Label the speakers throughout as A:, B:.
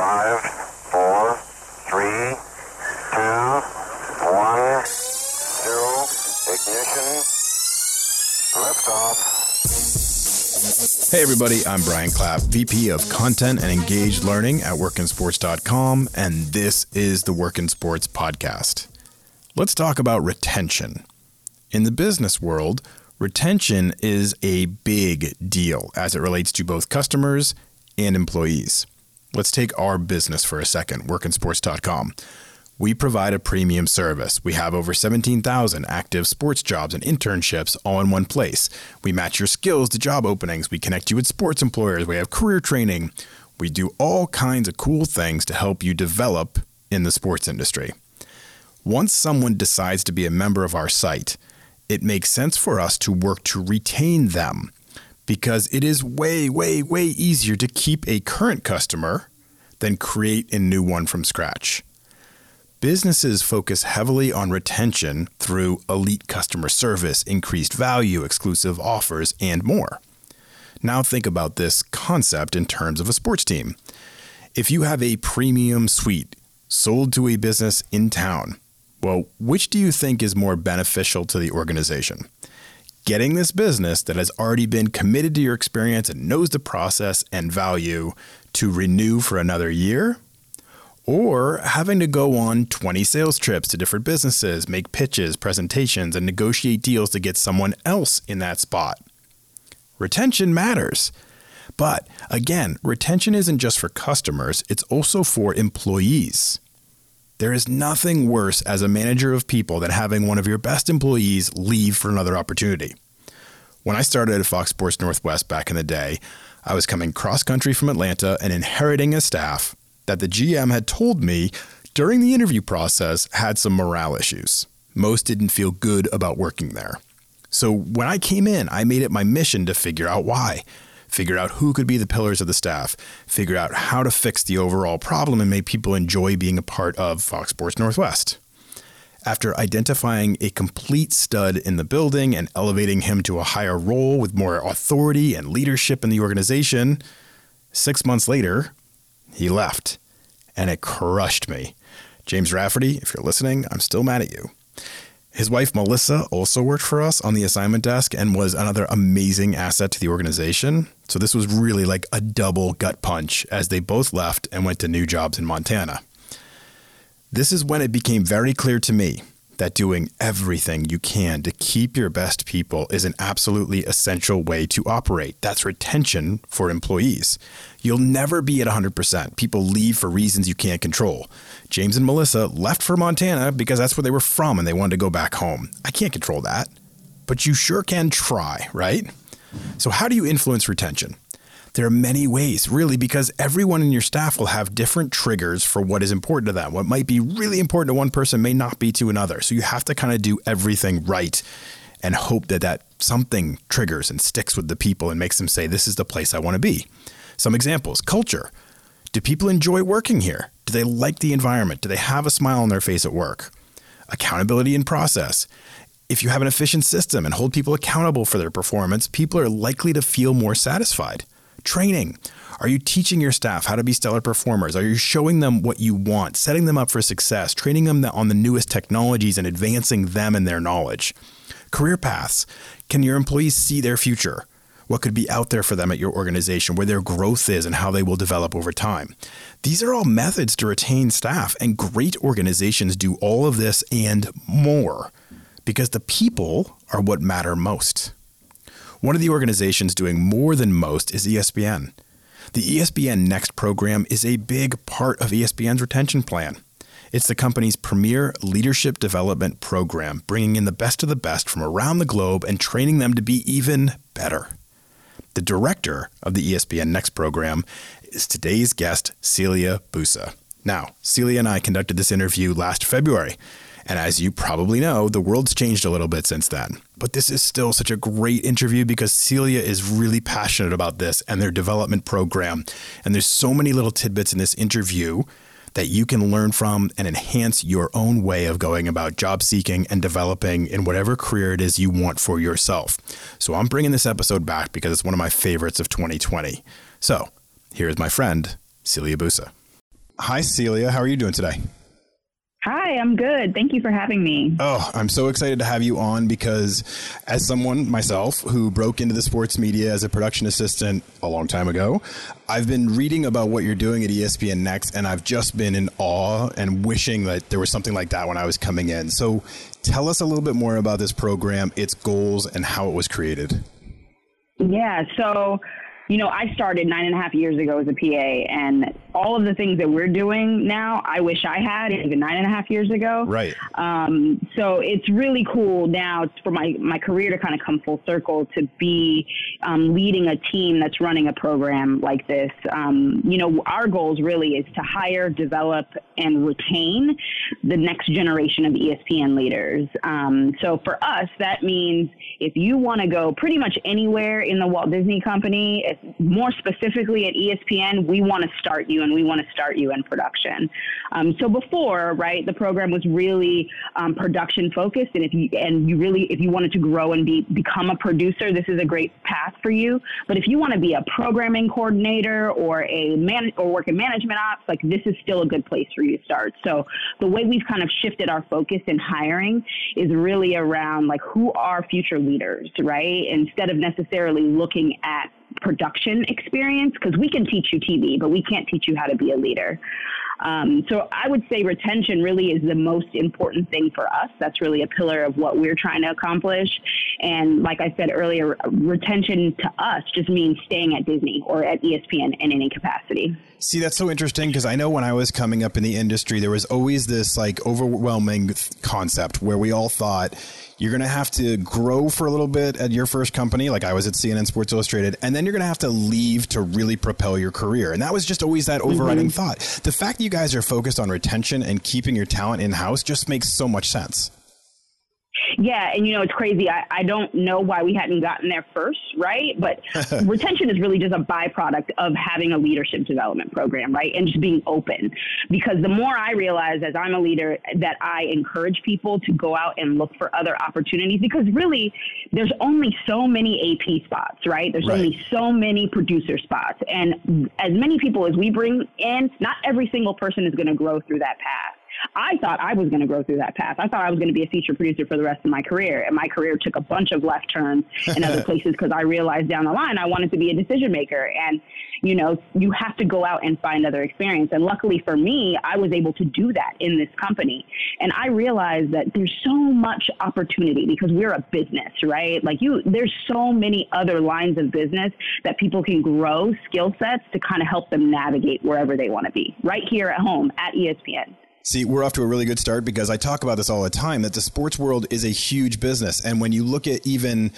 A: Five, four, three, two, one, zero, ignition, liftoff.
B: Hey, everybody, I'm Brian Clapp, VP of Content and Engaged Learning at workinsports.com, and this is the Work in Sports Podcast. Let's talk about retention. In the business world, retention is a big deal as it relates to both customers and employees. Let's take our business for a second, workinsports.com. We provide a premium service. We have over 17,000 active sports jobs and internships all in one place. We match your skills to job openings. We connect you with sports employers. We have career training. We do all kinds of cool things to help you develop in the sports industry. Once someone decides to be a member of our site, it makes sense for us to work to retain them because it is way, way, way easier to keep a current customer than create a new one from scratch. Businesses focus heavily on retention through elite customer service, increased value, exclusive offers, and more. Now, think about this concept in terms of a sports team. If you have a premium suite sold to a business in town, well, which do you think is more beneficial to the organization? Getting this business that has already been committed to your experience and knows the process and value to renew for another year? Or having to go on 20 sales trips to different businesses, make pitches, presentations, and negotiate deals to get someone else in that spot? Retention matters. But again, retention isn't just for customers, it's also for employees. There is nothing worse as a manager of people than having one of your best employees leave for another opportunity. When I started at Fox Sports Northwest back in the day, I was coming cross country from Atlanta and inheriting a staff that the GM had told me during the interview process had some morale issues. Most didn't feel good about working there. So when I came in, I made it my mission to figure out why, figure out who could be the pillars of the staff, figure out how to fix the overall problem and make people enjoy being a part of Fox Sports Northwest. After identifying a complete stud in the building and elevating him to a higher role with more authority and leadership in the organization, six months later, he left. And it crushed me. James Rafferty, if you're listening, I'm still mad at you. His wife, Melissa, also worked for us on the assignment desk and was another amazing asset to the organization. So this was really like a double gut punch as they both left and went to new jobs in Montana. This is when it became very clear to me that doing everything you can to keep your best people is an absolutely essential way to operate. That's retention for employees. You'll never be at 100%. People leave for reasons you can't control. James and Melissa left for Montana because that's where they were from and they wanted to go back home. I can't control that, but you sure can try, right? So, how do you influence retention? There are many ways, really, because everyone in your staff will have different triggers for what is important to them. What might be really important to one person may not be to another. So you have to kind of do everything right and hope that that something triggers and sticks with the people and makes them say, This is the place I want to be. Some examples culture. Do people enjoy working here? Do they like the environment? Do they have a smile on their face at work? Accountability and process. If you have an efficient system and hold people accountable for their performance, people are likely to feel more satisfied. Training. Are you teaching your staff how to be stellar performers? Are you showing them what you want, setting them up for success, training them on the newest technologies and advancing them and their knowledge? Career paths. Can your employees see their future? What could be out there for them at your organization, where their growth is, and how they will develop over time? These are all methods to retain staff, and great organizations do all of this and more because the people are what matter most. One of the organizations doing more than most is ESPN. The ESPN Next program is a big part of ESPN's retention plan. It's the company's premier leadership development program, bringing in the best of the best from around the globe and training them to be even better. The director of the ESPN Next program is today's guest, Celia Bouza. Now, Celia and I conducted this interview last February. And as you probably know, the world's changed a little bit since then. But this is still such a great interview because Celia is really passionate about this and their development program. And there's so many little tidbits in this interview that you can learn from and enhance your own way of going about job seeking and developing in whatever career it is you want for yourself. So I'm bringing this episode back because it's one of my favorites of 2020. So here's my friend, Celia Bouza. Hi, Celia. How are you doing today?
C: Hi, I'm good. Thank you for having me.
B: Oh, I'm so excited to have you on because, as someone myself who broke into the sports media as a production assistant a long time ago, I've been reading about what you're doing at ESPN Next, and I've just been in awe and wishing that there was something like that when I was coming in. So, tell us a little bit more about this program, its goals, and how it was created.
C: Yeah, so you know, I started nine and a half years ago as a PA, and all of the things that we're doing now, I wish I had even nine and a half years ago.
B: Right.
C: Um, so it's really cool now for my, my career to kind of come full circle to be um, leading a team that's running a program like this. Um, you know, our goals really is to hire, develop, and retain the next generation of ESPN leaders. Um, so for us, that means if you want to go pretty much anywhere in the Walt Disney Company, more specifically at ESPN, we want to start you and we want to start you in production. Um, so before, right, the program was really um, production focused, and if you and you really if you wanted to grow and be become a producer, this is a great path for you. But if you want to be a programming coordinator or a man or work in management ops, like this is still a good place for you to start. So the way we've kind of shifted our focus in hiring is really around like who are future leaders, right? Instead of necessarily looking at production experience because we can teach you TV, but we can't teach you how to be a leader. Um, so I would say retention really is the most important thing for us. That's really a pillar of what we're trying to accomplish. And like I said earlier, retention to us just means staying at Disney or at ESPN in any capacity.
B: See, that's so interesting because I know when I was coming up in the industry, there was always this like overwhelming concept where we all thought you're going to have to grow for a little bit at your first company, like I was at CNN Sports Illustrated, and then you're going to have to leave to really propel your career. And that was just always that overriding mm-hmm. thought. The fact that you guys are focused on retention and keeping your talent in house just makes so much sense.
C: Yeah, and you know it's crazy. I, I don't know why we hadn't gotten there first, right? But retention is really just a byproduct of having a leadership development program, right? And just being open. Because the more I realize as I'm a leader that I encourage people to go out and look for other opportunities because really there's only so many AP spots, right? There's right. only so many producer spots. And as many people as we bring in, not every single person is going to grow through that path. I thought I was going to grow through that path. I thought I was going to be a feature producer for the rest of my career. And my career took a bunch of left turns in other places because I realized down the line I wanted to be a decision maker. And, you know, you have to go out and find other experience. And luckily for me, I was able to do that in this company. And I realized that there's so much opportunity because we're a business, right? Like you, there's so many other lines of business that people can grow skill sets to kind of help them navigate wherever they want to be right here at home at ESPN.
B: See, we're off to a really good start because I talk about this all the time that the sports world is a huge business. And when you look at even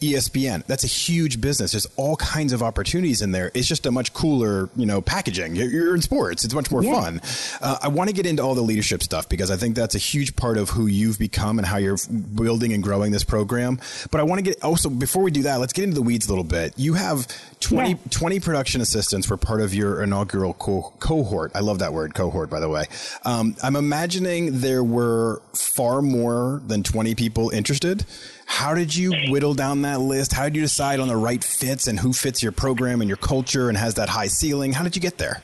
B: ESPN, that's a huge business. There's all kinds of opportunities in there. It's just a much cooler, you know, packaging. You're in sports. It's much more yeah. fun. Uh, I want to get into all the leadership stuff because I think that's a huge part of who you've become and how you're building and growing this program. But I want to get also, before we do that, let's get into the weeds a little bit. You have 20, yeah. 20 production assistants for part of your inaugural co- cohort. I love that word, cohort, by the way. Um, um, I'm imagining there were far more than 20 people interested. How did you whittle down that list? How did you decide on the right fits and who fits your program and your culture and has that high ceiling? How did you get there?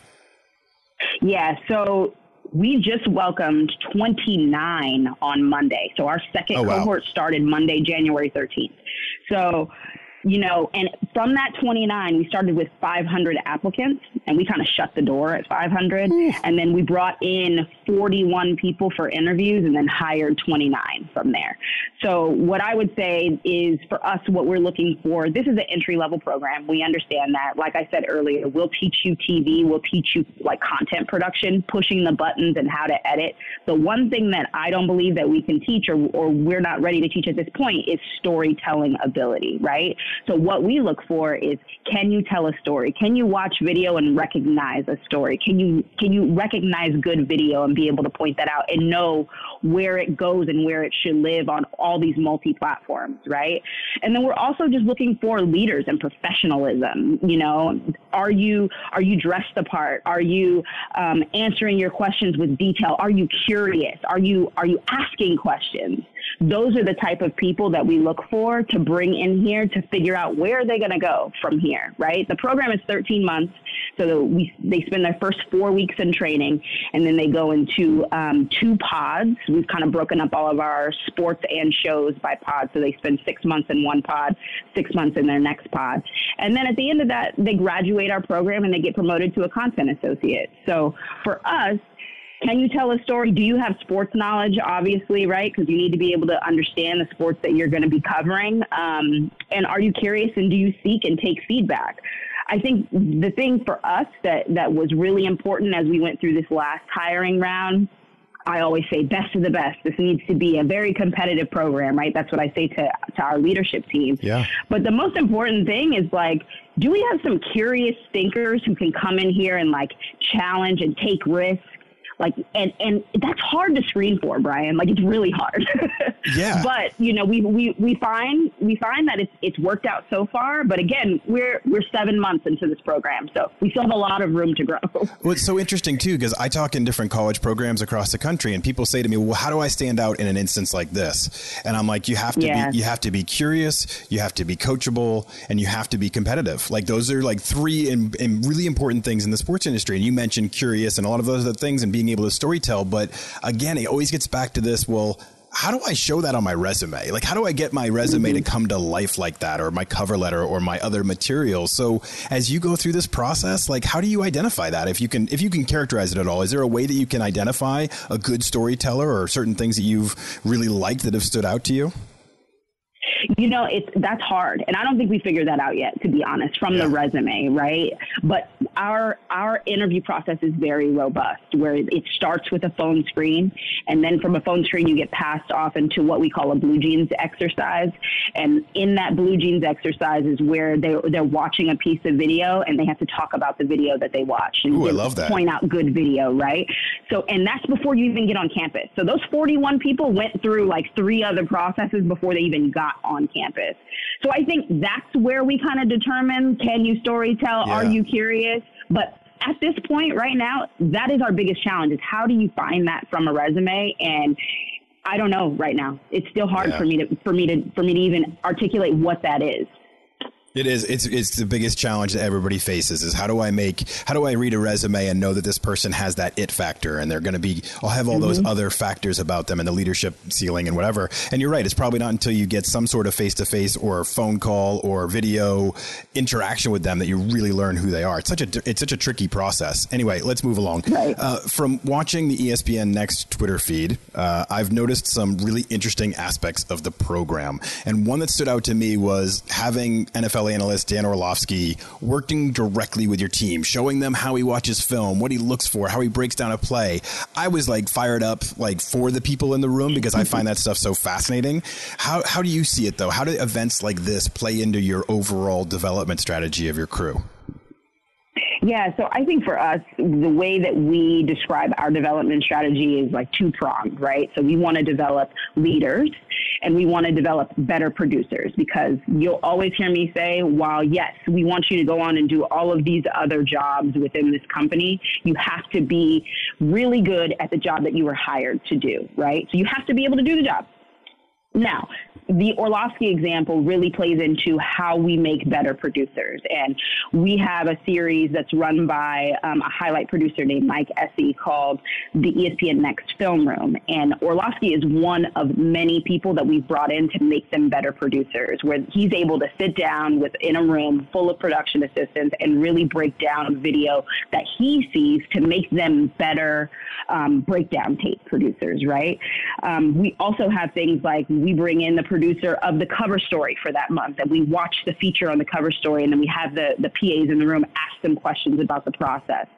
C: Yeah, so we just welcomed 29 on Monday. So our second oh, wow. cohort started Monday, January 13th. So you know, and from that 29, we started with 500 applicants and we kind of shut the door at 500. And then we brought in 41 people for interviews and then hired 29 from there. So what I would say is for us, what we're looking for, this is an entry level program. We understand that. Like I said earlier, we'll teach you TV, we'll teach you like content production, pushing the buttons and how to edit. The one thing that I don't believe that we can teach or, or we're not ready to teach at this point is storytelling ability, right? So what we look for is can you tell a story? Can you watch video and recognize a story? Can you can you recognize good video and be able to point that out and know where it goes and where it should live on all these multi platforms, right? And then we're also just looking for leaders and professionalism. You know, are you are you dressed the part? Are you um, answering your questions with detail? Are you curious? Are you are you asking questions? Those are the type of people that we look for to bring in here to figure out where are they going to go from here, right? The program is 13 months, so we they spend their first four weeks in training, and then they go into um, two pods. We've kind of broken up all of our sports and shows by pods, so they spend six months in one pod, six months in their next pod, and then at the end of that, they graduate our program and they get promoted to a content associate. So for us, can you tell a story? Do you have sports knowledge? Obviously, right? Because you need to be able to understand the sports that you're going to be covering. Um, and are you curious and do you seek and take feedback? I think the thing for us that, that was really important as we went through this last hiring round I always say best of the best. This needs to be a very competitive program, right? That's what I say to, to our leadership team.
B: Yeah.
C: But the most important thing is like, do we have some curious thinkers who can come in here and like challenge and take risks like and and that's hard to screen for brian. Like it's really hard.
B: Yeah.
C: But you know we we we find we find that it's it's worked out so far. But again we're we're seven months into this program so we still have a lot of room to grow.
B: Well it's so interesting too because i talk in different college programs across the country and people say to me well how do i stand out in an instance like this? And i'm like you have to yeah. be you have to be curious you have to be coachable and you have to be competitive. Like those are like three in, in really important things in the sports industry and you mentioned curious and a lot of those other things and being being able to storytell. But again, it always gets back to this. Well, how do I show that on my resume? Like, how do I get my resume to mm-hmm. come to life like that, or my cover letter, or my other materials? So, as you go through this process, like, how do you identify that? If you can, if you can characterize it at all, is there a way that you can identify a good storyteller, or certain things that you've really liked that have stood out to you?
C: You know, it's that's hard, and I don't think we figured that out yet, to be honest, from yeah. the resume, right? But our our interview process is very robust, where it starts with a phone screen, and then from a phone screen you get passed off into what we call a BlueJeans exercise, and in that BlueJeans exercise is where they they're watching a piece of video and they have to talk about the video that they watched and
B: Ooh, I love that.
C: point out good video, right? So, and that's before you even get on campus. So those 41 people went through like three other processes before they even got on campus. So I think that's where we kind of determine can you storytell? Yeah. Are you curious? But at this point right now, that is our biggest challenge is how do you find that from a resume? And I don't know right now. It's still hard yeah. for me to for me to for me to even articulate what that is.
B: It is. It's it's the biggest challenge that everybody faces is how do I make how do I read a resume and know that this person has that it factor and they're going to be I'll have all mm-hmm. those other factors about them and the leadership ceiling and whatever. And you're right. It's probably not until you get some sort of face to face or phone call or video interaction with them that you really learn who they are. It's such a it's such a tricky process. Anyway, let's move along.
C: Right.
B: Uh, from watching the ESPN Next Twitter feed, uh, I've noticed some really interesting aspects of the program, and one that stood out to me was having NFL NFL analyst Dan Orlovsky working directly with your team, showing them how he watches film, what he looks for, how he breaks down a play. I was like fired up like for the people in the room because I find that stuff so fascinating. How how do you see it though? How do events like this play into your overall development strategy of your crew?
C: Yeah, so I think for us, the way that we describe our development strategy is like two pronged, right? So we want to develop leaders and we want to develop better producers because you'll always hear me say, while yes, we want you to go on and do all of these other jobs within this company, you have to be really good at the job that you were hired to do, right? So you have to be able to do the job. Now, the Orlovsky example really plays into how we make better producers. And we have a series that's run by um, a highlight producer named Mike Essie called the ESPN Next Film Room. And Orlovsky is one of many people that we've brought in to make them better producers, where he's able to sit down with in a room full of production assistants and really break down video that he sees to make them better um, breakdown tape producers, right? Um, we also have things like we bring in the producer of the cover story for that month, and we watch the feature on the cover story, and then we have the, the PAs in the room ask them questions about the process.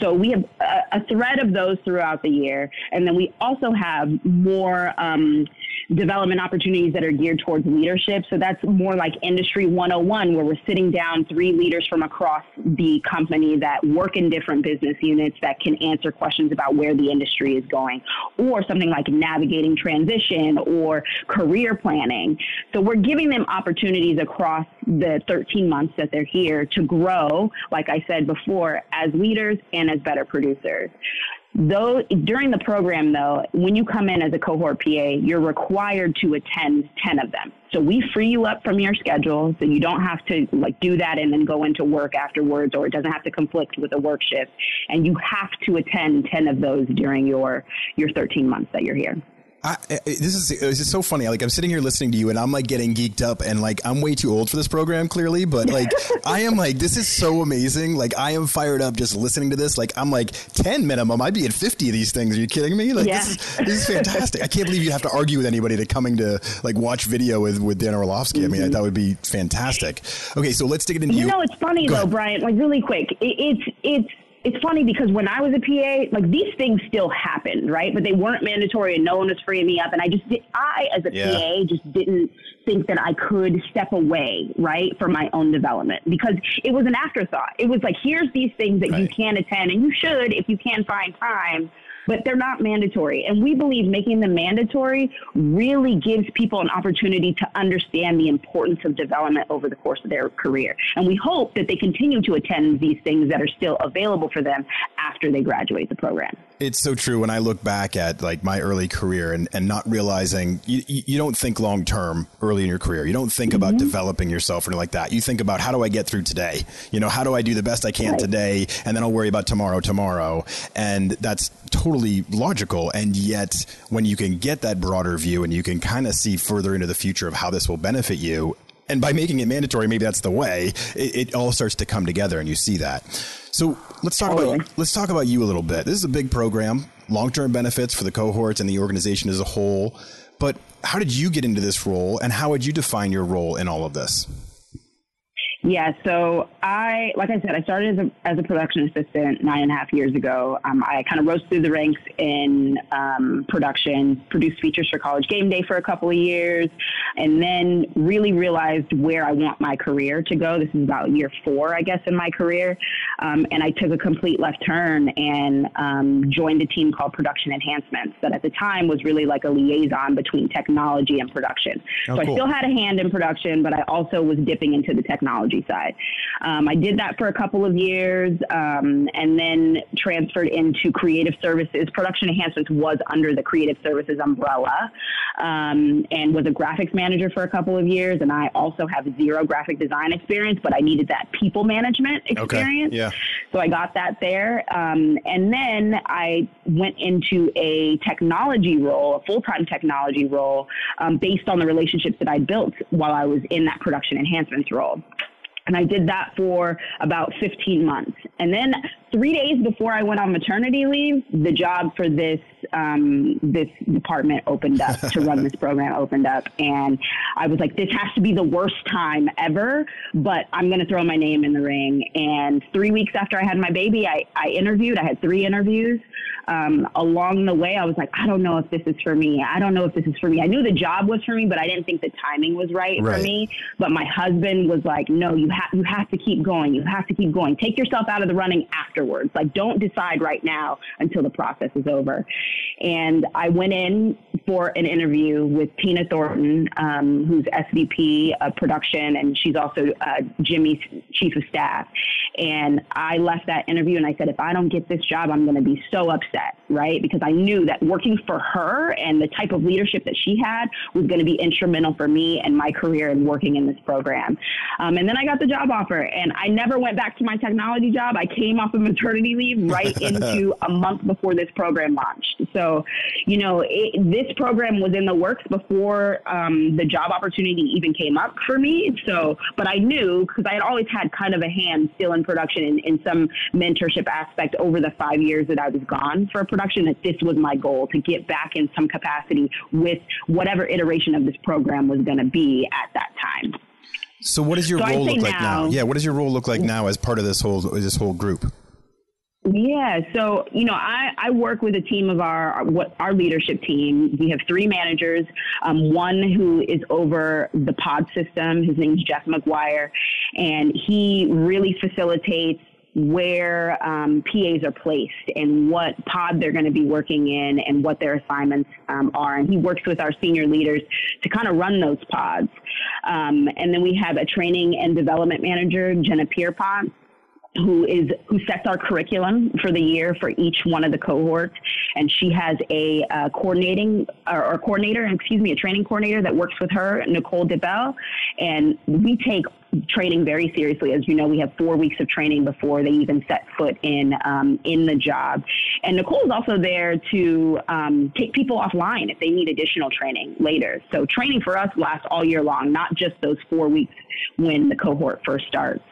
C: So we have a, a thread of those throughout the year, and then we also have more um, development opportunities that are geared towards leadership. So that's more like industry 101, where we're sitting down three leaders from across the company that work in different business units that can answer questions about where the industry is going, or something like navigating transition or career planning. So we're giving them opportunities across the 13 months that they're here to grow, like I said before, as leaders and as better producers. Though during the program, though, when you come in as a cohort PA, you're required to attend 10 of them. So we free you up from your schedule so you don't have to like do that and then go into work afterwards or it doesn't have to conflict with a work shift. And you have to attend 10 of those during your, your 13 months that you're here.
B: I, this is this is so funny. Like I'm sitting here listening to you, and I'm like getting geeked up, and like I'm way too old for this program, clearly. But like I am like this is so amazing. Like I am fired up just listening to this. Like I'm like ten minimum. I'd be at fifty of these things. Are you kidding me? Like yeah. this is this is fantastic. I can't believe you have to argue with anybody to coming to like watch video with with Dan Orlovsky. Mm-hmm. I mean, that would be fantastic. Okay, so let's dig it into
C: you.
B: You
C: know, it's funny Go though, ahead. Brian. Like really quick, it, it's it's it's funny because when I was a PA, like these things still happened, right? But they weren't mandatory and no one was freeing me up. And I just, did, I as a yeah. PA just didn't think that I could step away, right, for my own development because it was an afterthought. It was like, here's these things that right. you can attend and you should if you can find time but they're not mandatory. And we believe making them mandatory really gives people an opportunity to understand the importance of development over the course of their career. And we hope that they continue to attend these things that are still available for them after they graduate the program.
B: It's so true when I look back at like my early career and, and not realizing you, you don't think long term early in your career. You don't think mm-hmm. about developing yourself or like that. You think about how do I get through today? You know, how do I do the best I can right. today? And then I'll worry about tomorrow, tomorrow. And that's totally logical. And yet, when you can get that broader view and you can kind of see further into the future of how this will benefit you, and by making it mandatory, maybe that's the way, it, it all starts to come together and you see that. So let's talk totally. about let's talk about you a little bit. This is a big program, long term benefits for the cohorts and the organization as a whole. But how did you get into this role, and how would you define your role in all of this?
C: Yeah, so I, like I said, I started as a, as a production assistant nine and a half years ago. Um, I kind of rose through the ranks in um, production, produced features for College Game Day for a couple of years, and then really realized where I want my career to go. This is about year four, I guess, in my career. Um, and I took a complete left turn and um, joined a team called Production Enhancements that at the time was really like a liaison between technology and production. Oh, so cool. I still had a hand in production, but I also was dipping into the technology technology side. Um, I did that for a couple of years um, and then transferred into creative services. Production enhancements was under the creative services umbrella um, and was a graphics manager for a couple of years. And I also have zero graphic design experience, but I needed that people management experience.
B: Okay. Yeah.
C: So I got that there. Um, and then I went into a technology role, a full time technology role, um, based on the relationships that I built while I was in that production enhancements role. And I did that for about 15 months. And then three days before I went on maternity leave, the job for this um, this department opened up to run this program opened up, and I was like, this has to be the worst time ever, but I'm going to throw my name in the ring. And three weeks after I had my baby, I, I interviewed. I had three interviews. Um, along the way, I was like, I don't know if this is for me. I don't know if this is for me. I knew the job was for me, but I didn't think the timing was right, right. for me. But my husband was like, no, you have you have to keep going. You have to keep going. Take yourself out of the running afterwards. Like, don't decide right now until the process is over. And I went in for an interview with Tina Thornton, um, who's SVP of production, and she's also uh, Jimmy's chief of staff. And I left that interview and I said, if I don't get this job, I'm going to be so upset, right? Because I knew that working for her and the type of leadership that she had was going to be instrumental for me and my career in working in this program. Um, and then I got the job offer, and I never went back to my technology job. I came off of maternity leave right into a month before this program launched. So, you know, it, this program was in the works before um, the job opportunity even came up for me. So, but I knew because I had always had kind of a hand still in production in, in some mentorship aspect over the five years that I was gone for production that this was my goal to get back in some capacity with whatever iteration of this program was going to be at that time.
B: So, what does your so role look like now, now? Yeah, what does your role look like now as part of this whole this whole group?
C: Yeah, so you know, I, I work with a team of our what our leadership team. We have three managers. Um, one who is over the pod system. His name is Jeff McGuire, and he really facilitates where um, PAs are placed and what pod they're going to be working in and what their assignments um, are. And he works with our senior leaders to kind of run those pods. Um, and then we have a training and development manager, Jenna Pierpont, who is who sets our curriculum for the year for each one of the cohorts, and she has a uh, coordinating or, or, coordinator, excuse me, a training coordinator that works with her, Nicole DeBell, and we take training very seriously. As you know, we have four weeks of training before they even set foot in um, in the job. And Nicole is also there to um, take people offline if they need additional training later. So training for us lasts all year long, not just those four weeks when the cohort first starts.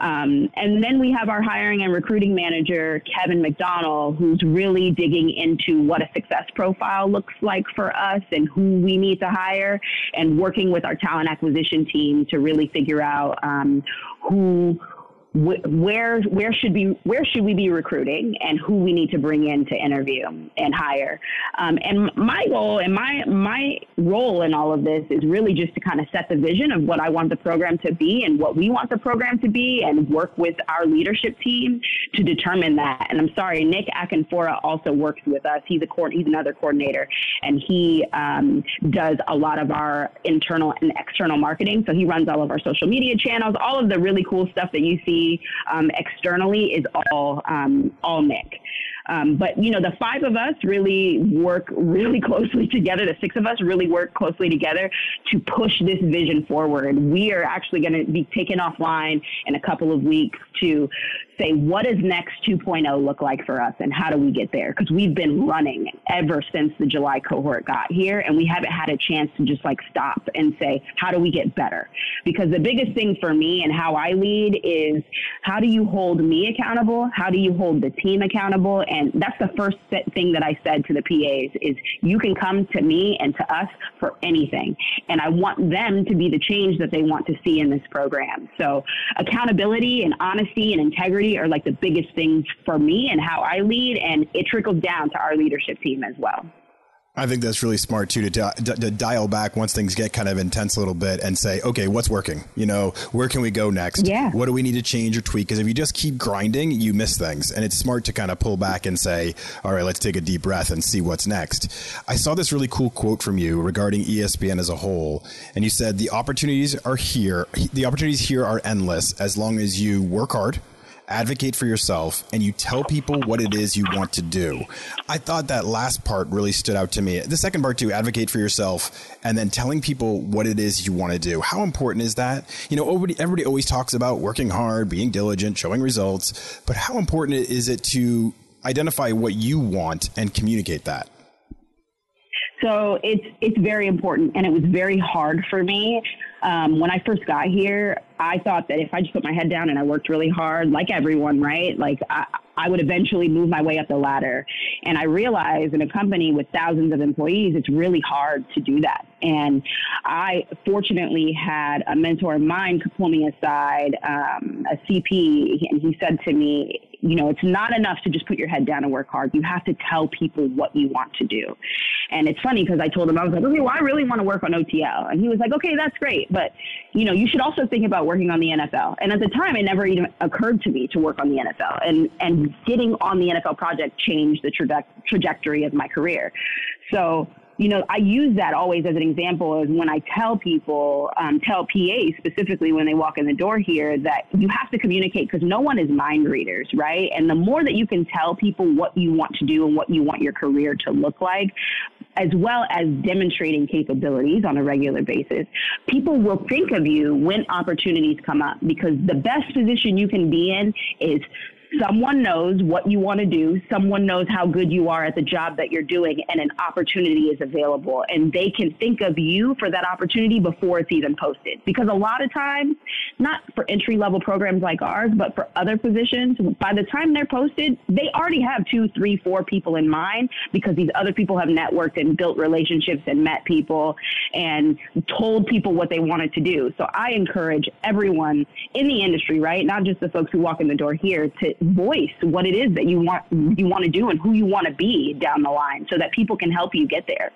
C: Um, and then we have our hiring and recruiting manager, Kevin McDonald, who's really digging into what a success profile looks like for us and who we need to hire, and working with our talent acquisition team to really figure out um, who where where should be where should we be recruiting and who we need to bring in to interview and hire? Um, and my goal and my my role in all of this is really just to kind of set the vision of what I want the program to be and what we want the program to be and work with our leadership team to determine that. And I'm sorry Nick Akinfora also works with us. He's a court he's another coordinator. And he um, does a lot of our internal and external marketing. So he runs all of our social media channels all of the really cool stuff that you see um, externally is all um, all Nick. Um, but you know, the five of us really work really closely together. The six of us really work closely together to push this vision forward. We are actually going to be taken offline in a couple of weeks to say what does next 2.0 look like for us and how do we get there? Because we've been running ever since the july cohort got here and we haven't had a chance to just like stop and say how do we get better? Because the biggest thing for me and how i lead is how do you hold me accountable? How do you hold the team accountable? And that's the first thing that i said to the pas is you can come to me and to us for anything. And i want them to be the change that they want to see in this program. So accountability and honesty and integrity are like the biggest things for me and how I lead, and it trickles down to our leadership team as well.
B: I think that's really smart too to, di- to dial back once things get kind of intense a little bit and say, okay, what's working? You know, where can we go next?
C: Yeah.
B: What do we need to change or tweak? Because if you just keep grinding, you miss things. And it's smart to kind of pull back and say, all right, let's take a deep breath and see what's next. I saw this really cool quote from you regarding ESPN as a whole. And you said, the opportunities are here. The opportunities here are endless as long as you work hard advocate for yourself, and you tell people what it is you want to do. I thought that last part really stood out to me. The second part, too, advocate for yourself, and then telling people what it is you want to do. How important is that? You know, everybody, everybody always talks about working hard, being diligent, showing results, but how important is it to identify what you want and communicate that?
C: So it's it's very important, and it was very hard for me um, when I first got here. I thought that if I just put my head down and I worked really hard, like everyone, right? Like I, I would eventually move my way up the ladder. And I realized in a company with thousands of employees, it's really hard to do that. And I fortunately had a mentor of mine pull me aside, um, a CP, and he said to me, you know, it's not enough to just put your head down and work hard. You have to tell people what you want to do. And it's funny because I told him, I was like, okay, well, I really want to work on OTL. And he was like, okay, that's great. But, you know, you should also think about working on the NFL. And at the time, it never even occurred to me to work on the NFL. And, and getting on the NFL project changed the traje- trajectory of my career. So you know, I use that always as an example is when I tell people, um, tell PA specifically when they walk in the door here that you have to communicate because no one is mind readers, right? And the more that you can tell people what you want to do and what you want your career to look like, as well as demonstrating capabilities on a regular basis, people will think of you when opportunities come up because the best position you can be in is someone knows what you want to do, someone knows how good you are at the job that you're doing, and an opportunity is available. And they can think of you for that opportunity before it's even posted. Because a lot of times, not for entry level programs like ours, but for other positions, by the time they're posted, they already have two, three, four people in mind because these other people have networked and built relationships and met people and told people what they wanted to do. So I encourage everyone in the industry, right? Not just the folks who walk in the door here to voice what it is that you want you want to do and who you want to be down the line so that people can help you get there.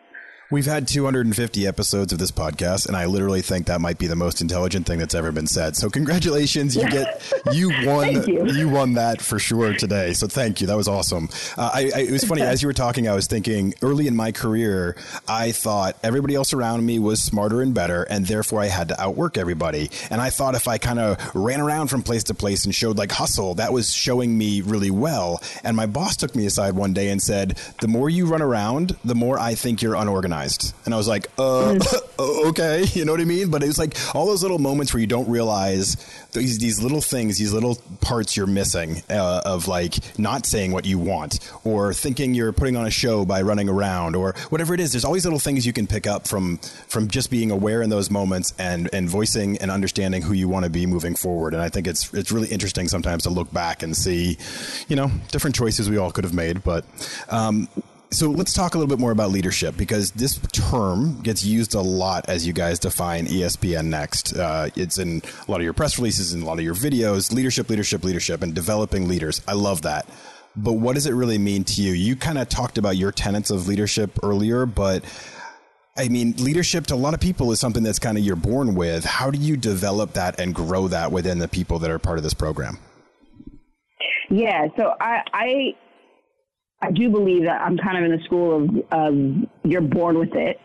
B: We've had 250 episodes of this podcast, and I literally think that might be the most intelligent thing that's ever been said. So congratulations, you get you won
C: you.
B: you. won that for sure today. So thank you, that was awesome. Uh, I, I, it was funny as you were talking. I was thinking early in my career, I thought everybody else around me was smarter and better, and therefore I had to outwork everybody. And I thought if I kind of ran around from place to place and showed like hustle, that was showing me really well. And my boss took me aside one day and said, "The more you run around, the more I think you're unorganized." And I was like, uh, mm. okay, you know what I mean? But it was like all those little moments where you don't realize these, these little things, these little parts you're missing uh, of like not saying what you want or thinking you're putting on a show by running around or whatever it is. There's always little things you can pick up from, from just being aware in those moments and, and voicing and understanding who you want to be moving forward. And I think it's, it's really interesting sometimes to look back and see, you know, different choices we all could have made. But, um, so let's talk a little bit more about leadership because this term gets used a lot as you guys define ESPN Next. Uh, it's in a lot of your press releases and a lot of your videos. Leadership, leadership, leadership, and developing leaders. I love that. But what does it really mean to you? You kind of talked about your tenets of leadership earlier, but I mean, leadership to a lot of people is something that's kind of you're born with. How do you develop that and grow that within the people that are part of this program?
C: Yeah, so I, I I do believe that I'm kind of in the school of, of you're born with it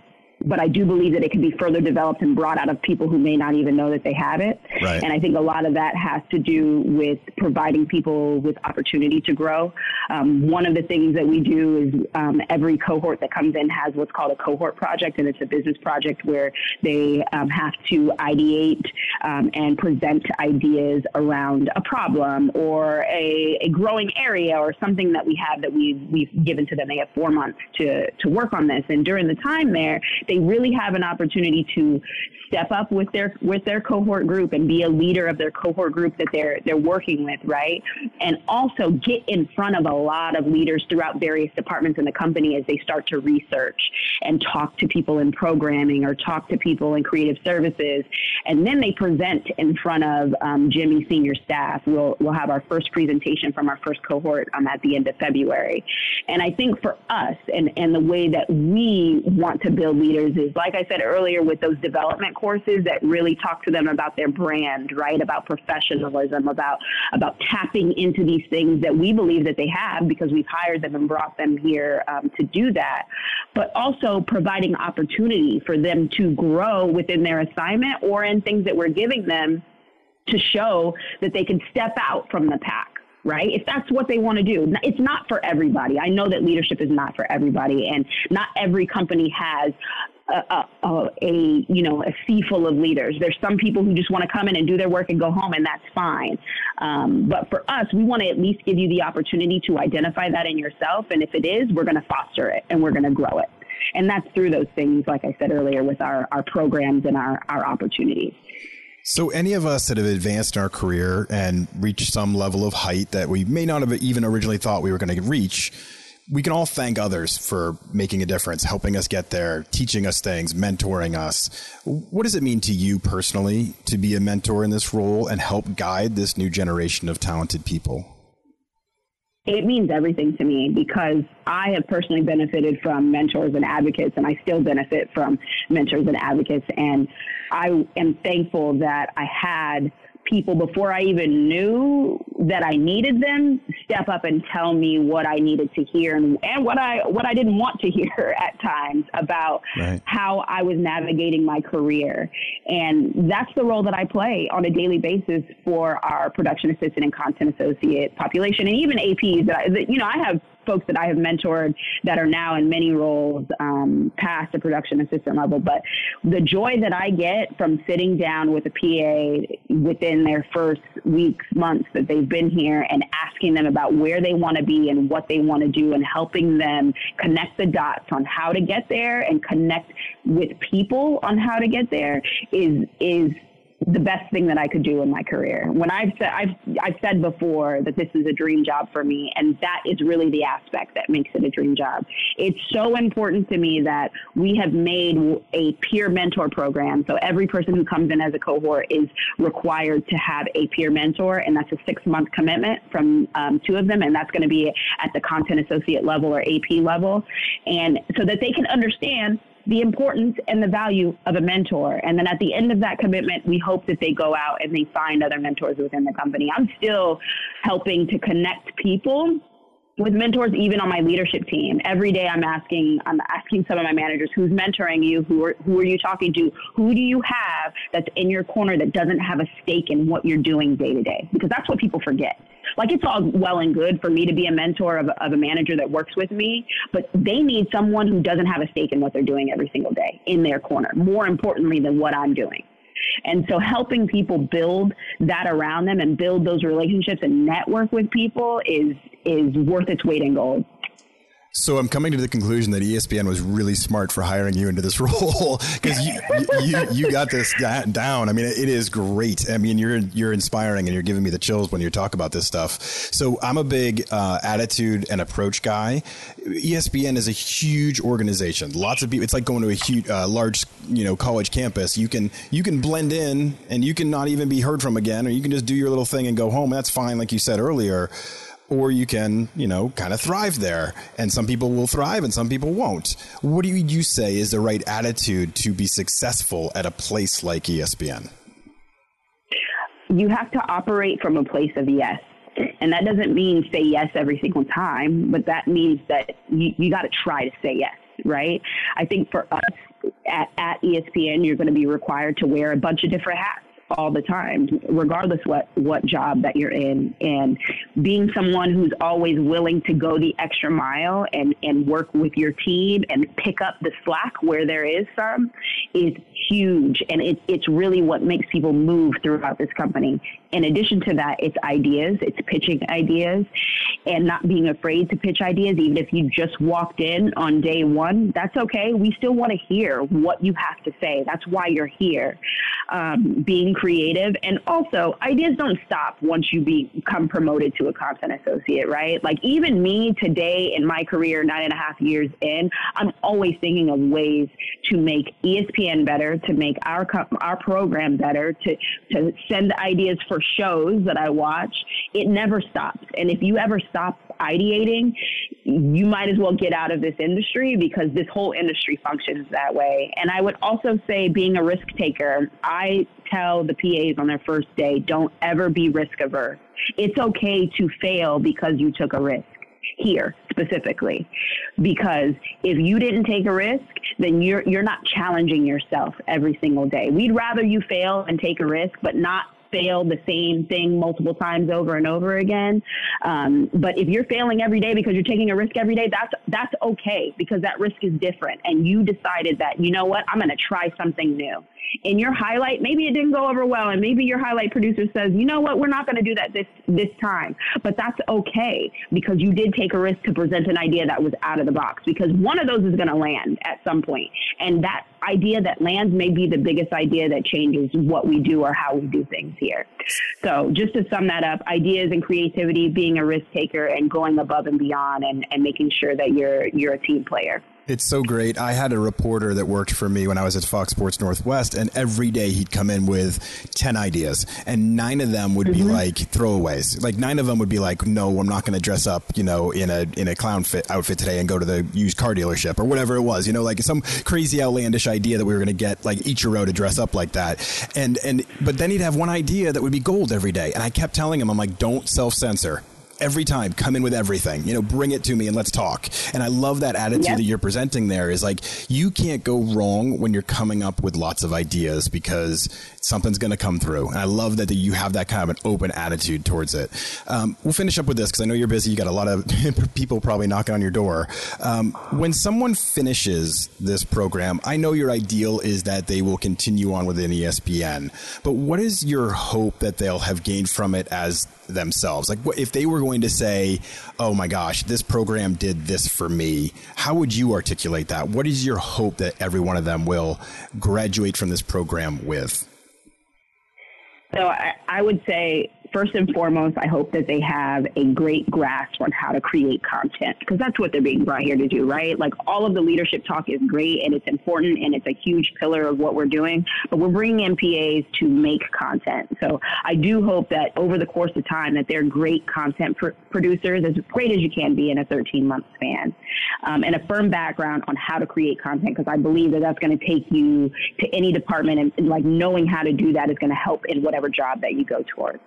C: but I do believe that it can be further developed and brought out of people who may not even know that they have it. Right. And I think a lot of that has to do with providing people with opportunity to grow. Um, one of the things that we do is um, every cohort that comes in has what's called a cohort project, and it's a business project where they um, have to ideate um, and present ideas around a problem or a, a growing area or something that we have that we've, we've given to them. They have four months to, to work on this. And during the time there, they really have an opportunity to step up with their with their cohort group and be a leader of their cohort group that they're they're working with, right? And also get in front of a lot of leaders throughout various departments in the company as they start to research and talk to people in programming or talk to people in creative services, and then they present in front of um, Jimmy senior staff. We'll we'll have our first presentation from our first cohort um, at the end of February, and I think for us and and the way that we want to build leaders is like I said earlier with those development courses that really talk to them about their brand, right? About professionalism, about about tapping into these things that we believe that they have because we've hired them and brought them here um, to do that. But also providing opportunity for them to grow within their assignment or in things that we're giving them to show that they can step out from the pack right? If that's what they want to do, it's not for everybody. I know that leadership is not for everybody, and not every company has a, a, a, you know a sea full of leaders. There's some people who just want to come in and do their work and go home, and that's fine. Um, but for us, we want to at least give you the opportunity to identify that in yourself, and if it is, we're going to foster it and we're going to grow it. And that's through those things, like I said earlier, with our, our programs and our, our opportunities.
B: So, any of us that have advanced in our career and reached some level of height that we may not have even originally thought we were going to reach, we can all thank others for making a difference, helping us get there, teaching us things, mentoring us. What does it mean to you personally to be a mentor in this role and help guide this new generation of talented people?
C: It means everything to me because I have personally benefited from mentors and advocates, and I still benefit from mentors and advocates. And I am thankful that I had people before I even knew that I needed them step up and tell me what I needed to hear and, and what I what I didn't want to hear at times about right. how I was navigating my career. And that's the role that I play on a daily basis for our production assistant and content associate population and even APs that, I, that you know I have folks that I have mentored that are now in many roles um, past the production assistant level. But the joy that I get from sitting down with a PA within their first weeks, months that they've been here and asking them about where they want to be and what they want to do and helping them connect the dots on how to get there and connect with people on how to get there is is the best thing that I could do in my career. When I've said I've I've said before that this is a dream job for me, and that is really the aspect that makes it a dream job. It's so important to me that we have made a peer mentor program. So every person who comes in as a cohort is required to have a peer mentor, and that's a six month commitment from um, two of them, and that's going to be at the content associate level or AP level, and so that they can understand the importance and the value of a mentor. And then at the end of that commitment, we hope that they go out and they find other mentors within the company. I'm still helping to connect people with mentors even on my leadership team. Every day i'm asking i'm asking some of my managers who's mentoring you? Who are who are you talking to? Who do you have that's in your corner that doesn't have a stake in what you're doing day to day? Because that's what people forget like it's all well and good for me to be a mentor of, of a manager that works with me but they need someone who doesn't have a stake in what they're doing every single day in their corner more importantly than what i'm doing and so helping people build that around them and build those relationships and network with people is is worth its weight in gold.
B: So I'm coming to the conclusion that ESPN was really smart for hiring you into this role because you, you, you got this down. I mean, it is great. I mean, you're you're inspiring and you're giving me the chills when you talk about this stuff. So I'm a big uh, attitude and approach guy. ESPN is a huge organization. Lots of people. It's like going to a huge, uh, large, you know, college campus. You can you can blend in and you can not even be heard from again, or you can just do your little thing and go home. That's fine, like you said earlier or you can, you know, kind of thrive there. And some people will thrive and some people won't. What do you say is the right attitude to be successful at a place like ESPN?
C: You have to operate from a place of yes. And that doesn't mean say yes every single time, but that means that you, you got to try to say yes, right? I think for us at, at ESPN, you're going to be required to wear a bunch of different hats all the time, regardless what what job that you're in, and being someone who's always willing to go the extra mile and and work with your team and pick up the slack where there is some is huge, and it, it's really what makes people move throughout this company. In addition to that, it's ideas, it's pitching ideas, and not being afraid to pitch ideas, even if you just walked in on day one. That's okay. We still want to hear what you have to say. That's why you're here. Um, being creative. And also, ideas don't stop once you become promoted to a content associate, right? Like, even me today in my career, nine and a half years in, I'm always thinking of ways to make ESPN better, to make our, our program better, to, to send ideas for shows that I watch. It never stops. And if you ever stop ideating, you might as well get out of this industry because this whole industry functions that way. And I would also say being a risk taker, I tell the PAs on their first day, don't ever be risk averse. It's okay to fail because you took a risk here specifically because if you didn't take a risk then you're you're not challenging yourself every single day we'd rather you fail and take a risk but not fail the same thing multiple times over and over again. Um, but if you're failing every day because you're taking a risk every day, that's that's okay because that risk is different, and you decided that you know what? I'm going to try something new in your highlight, maybe it didn't go over well, and maybe your highlight producer says, you know what, we're not going to do that this this time. But that's okay because you did take a risk to present an idea that was out of the box. Because one of those is going to land at some point, and that idea that lands may be the biggest idea that changes what we do or how we do things here. So just to sum that up, ideas and creativity, being a risk taker, and going above and beyond, and, and making sure that you're you're a team player.
B: It's so great. I had a reporter that worked for me when I was at Fox Sports Northwest, and every day he'd come in with 10 ideas, and nine of them would mm-hmm. be like throwaways. Like nine of them would be like, no, I'm not going to dress up, you know, in a, in a clown fit outfit today and go to the used car dealership or whatever it was, you know, like some crazy outlandish idea that we were going to get like Ichiro to dress up like that. And, and, but then he'd have one idea that would be gold every day. And I kept telling him, I'm like, don't self censor every time come in with everything you know bring it to me and let's talk. And i love that attitude yep. that you're presenting there is like you can't go wrong when you're coming up with lots of ideas because something's going to come through. And i love that, that you have that kind of an open attitude towards it. Um, we'll finish up with this because i know you're busy you got a lot of people probably knocking on your door. Um, when someone finishes this program i know your ideal is that they will continue on within espn but what is your hope that they'll have gained from it as themselves? Like if they were going to say, oh my gosh, this program did this for me, how would you articulate that? What is your hope that every one of them will graduate from this program with?
C: So I, I would say first and foremost, I hope that they have a great grasp on how to create content because that's what they're being brought here to do, right? Like all of the leadership talk is great and it's important and it's a huge pillar of what we're doing, but we're bringing MPAs to make content. So I do hope that over the course of time that they're great content pr- producers, as great as you can be in a 13 month span. um, and a firm background on how to create content because I believe that that's going to take you to any department and, and like knowing how to do that is going to help in whatever job that you go towards.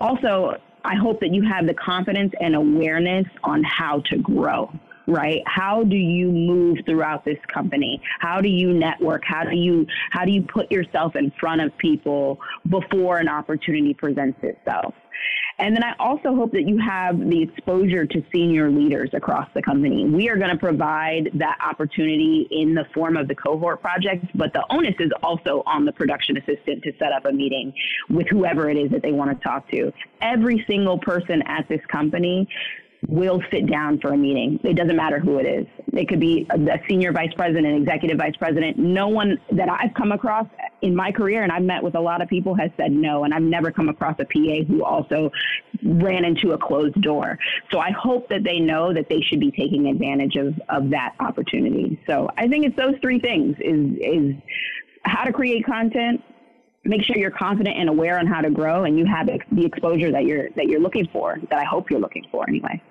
C: Also, I hope that you have the confidence and awareness on how to grow right? How do you move throughout this company? How do you network? How do you how do you put yourself in front of people before an opportunity presents itself and then I also hope that you have the exposure to senior leaders across the company. We are going to provide that opportunity in the form of the cohort project, but the onus is also on the production assistant to set up a meeting with whoever it is that they want to talk to. Every single person at this company will sit down for a meeting. It doesn't matter who it is. It could be a senior vice president, executive vice president. No one that I've come across in my career, and I've met with a lot of people, has said no. And I've never come across a PA who also ran into a closed door. So I hope that they know that they should be taking advantage of, of that opportunity. So I think it's those three things is, is how to create content, make sure you're confident and aware on how to grow and you have the exposure that you're that you're looking for that I hope you're looking for anyway.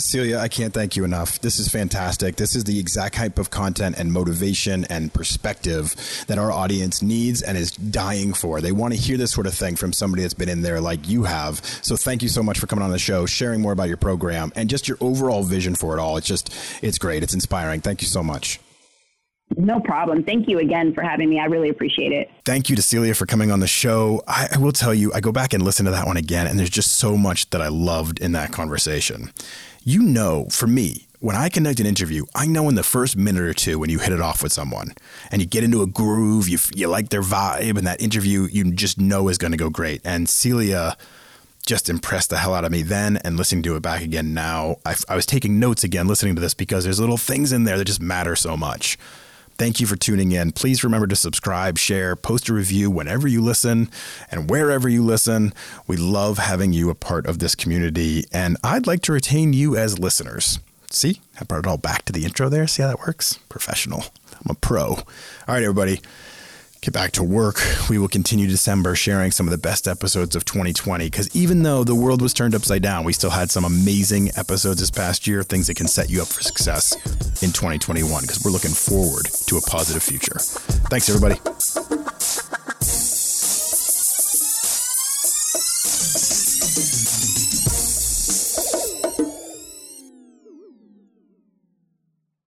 B: Celia, I can't thank you enough. This is fantastic. This is the exact type of content and motivation and perspective that our audience needs and is dying for. They want to hear this sort of thing from somebody that's been in there like you have. So thank you so much for coming on the show, sharing more about your program and just your overall vision for it all. It's just, it's great. It's inspiring. Thank you so much.
C: No problem. Thank you again for having me. I really appreciate it.
B: Thank you to Celia for coming on the show. I, I will tell you, I go back and listen to that one again, and there's just so much that I loved in that conversation you know, for me, when I conduct an interview, I know in the first minute or two when you hit it off with someone and you get into a groove, you, you like their vibe, and that interview you just know is going to go great. And Celia just impressed the hell out of me then and listening to it back again now. I, I was taking notes again listening to this because there's little things in there that just matter so much. Thank you for tuning in. Please remember to subscribe, share, post a review whenever you listen and wherever you listen. We love having you a part of this community, and I'd like to retain you as listeners. See, I brought it all back to the intro there. See how that works? Professional. I'm a pro. All right, everybody get back to work, we will continue December sharing some of the best episodes of 2020. Because even though the world was turned upside down, we still had some amazing episodes this past year, things that can set you up for success in 2021. Because we're looking forward to a positive future. Thanks, everybody.